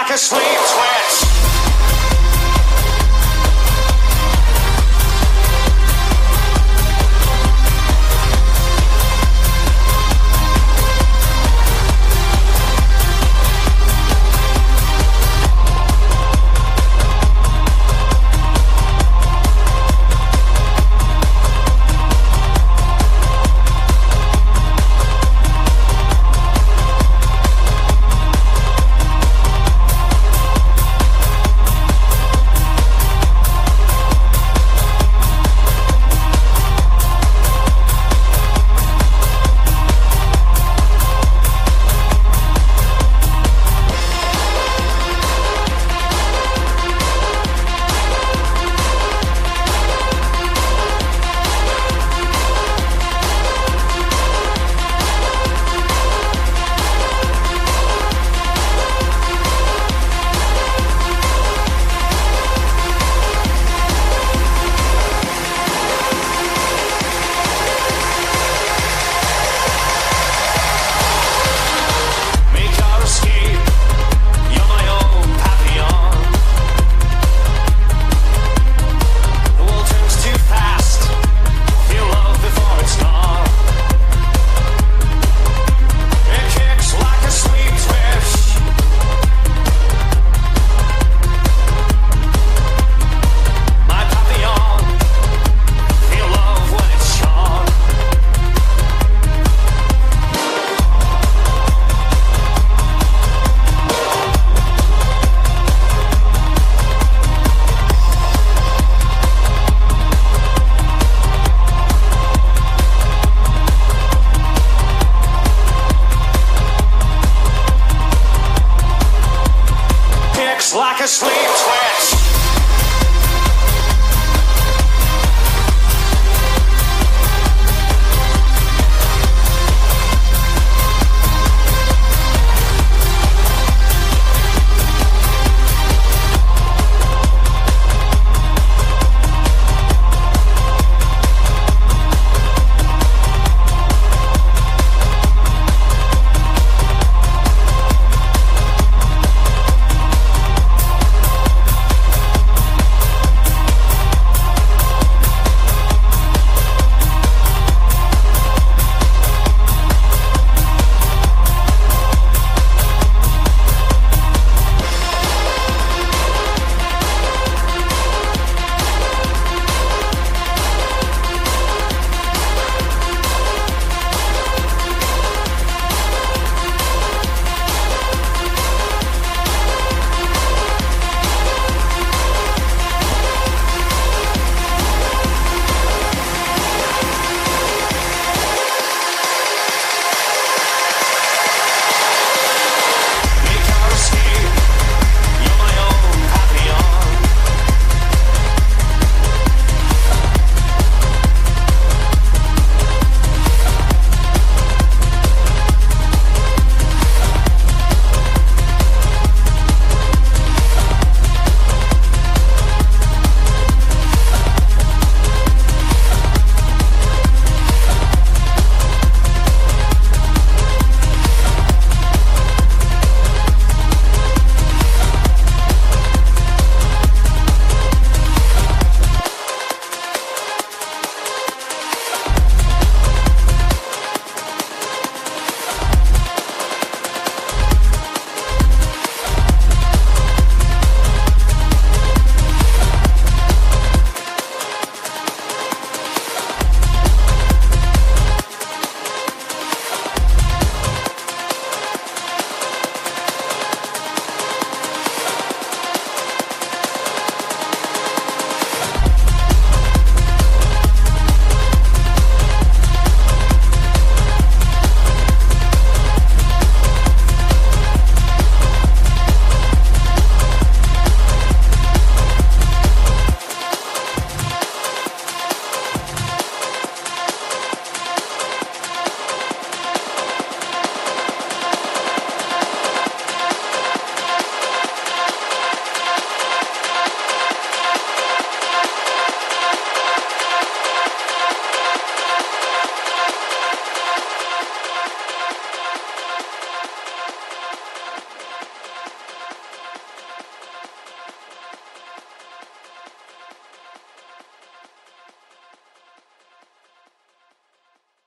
like a sleep